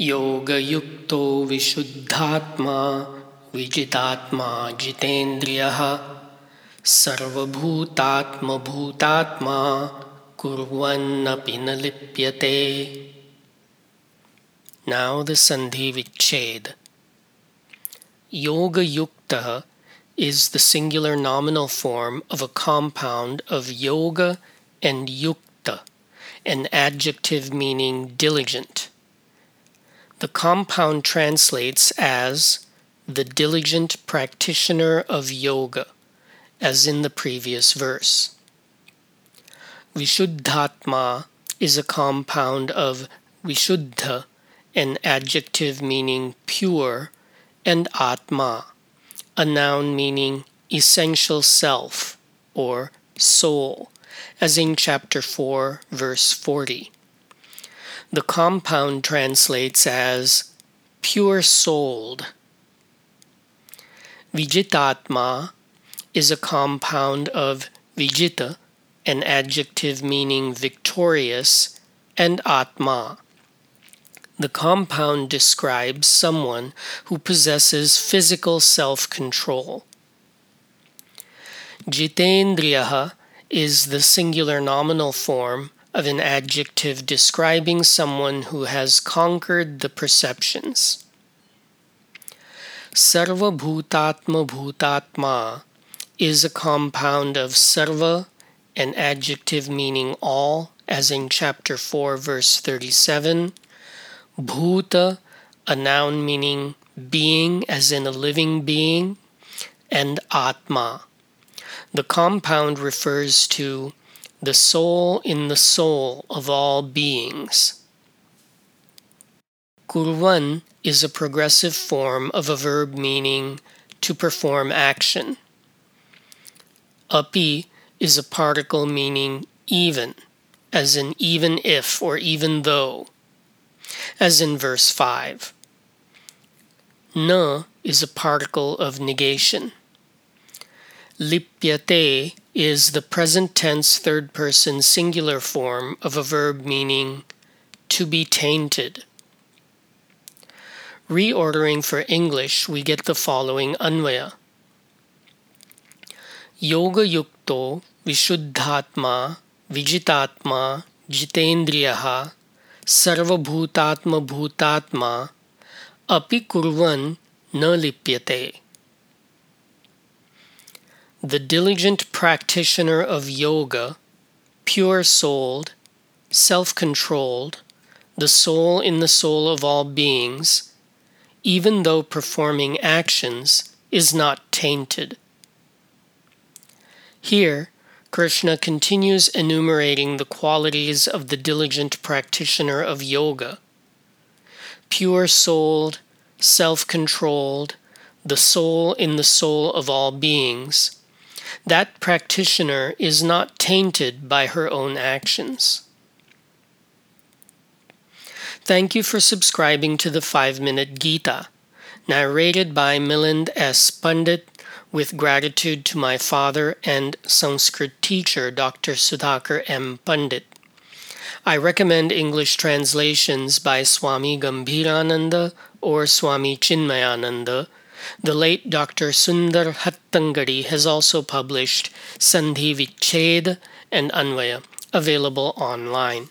योगयुक्तो विशुद्धात्मा विजितात्मा जितेन्द्रियः सर्वभूतात्मभूतात्मा कुर्वन्नपि न लिप्यते Now the Sandhi Vichhed. Yoga Yukta is the singular nominal form of a compound of yoga and yukta, an adjective meaning diligent. The compound translates as the diligent practitioner of yoga, as in the previous verse. Vishuddhatma is a compound of Vishuddha, an adjective meaning pure, and Atma, a noun meaning essential self or soul, as in chapter 4, verse 40. The compound translates as pure souled. Vijitatma is a compound of Vijita, an adjective meaning victorious, and Atma, the compound describes someone who possesses physical self control. Jitendriyaha is the singular nominal form of an adjective describing someone who has conquered the perceptions. Sarva Bhutatma Bhutatma is a compound of sarva, an adjective meaning all, as in chapter 4, verse 37, Bhuta, a noun meaning being, as in a living being, and Atma. The compound refers to the soul in the soul of all beings. Kurvan is a progressive form of a verb meaning to perform action. Api is a particle meaning even, as in even if or even though as in verse 5. Na is a particle of negation. Lipyate is the present tense third person singular form of a verb meaning to be tainted. Reordering for English, we get the following anvaya. Yoga yukto vishuddhatma vijitatma jitendriyaha sarvabhutatma bhutatma apikurvan na lipyate. The diligent practitioner of yoga, pure souled, self controlled, the soul in the soul of all beings, even though performing actions, is not tainted. Here, Krishna continues enumerating the qualities of the diligent practitioner of yoga pure souled, self controlled, the soul in the soul of all beings. That practitioner is not tainted by her own actions. Thank you for subscribing to the 5 Minute Gita, narrated by Milind S. Pandit with gratitude to my father and Sanskrit teacher, Dr. Sudhakar M. Pandit. I recommend English translations by Swami Gambhirananda or Swami Chinmayananda. The late Dr. Sundar Hattangadi has also published Sandhi Vichhed and Anvaya, available online.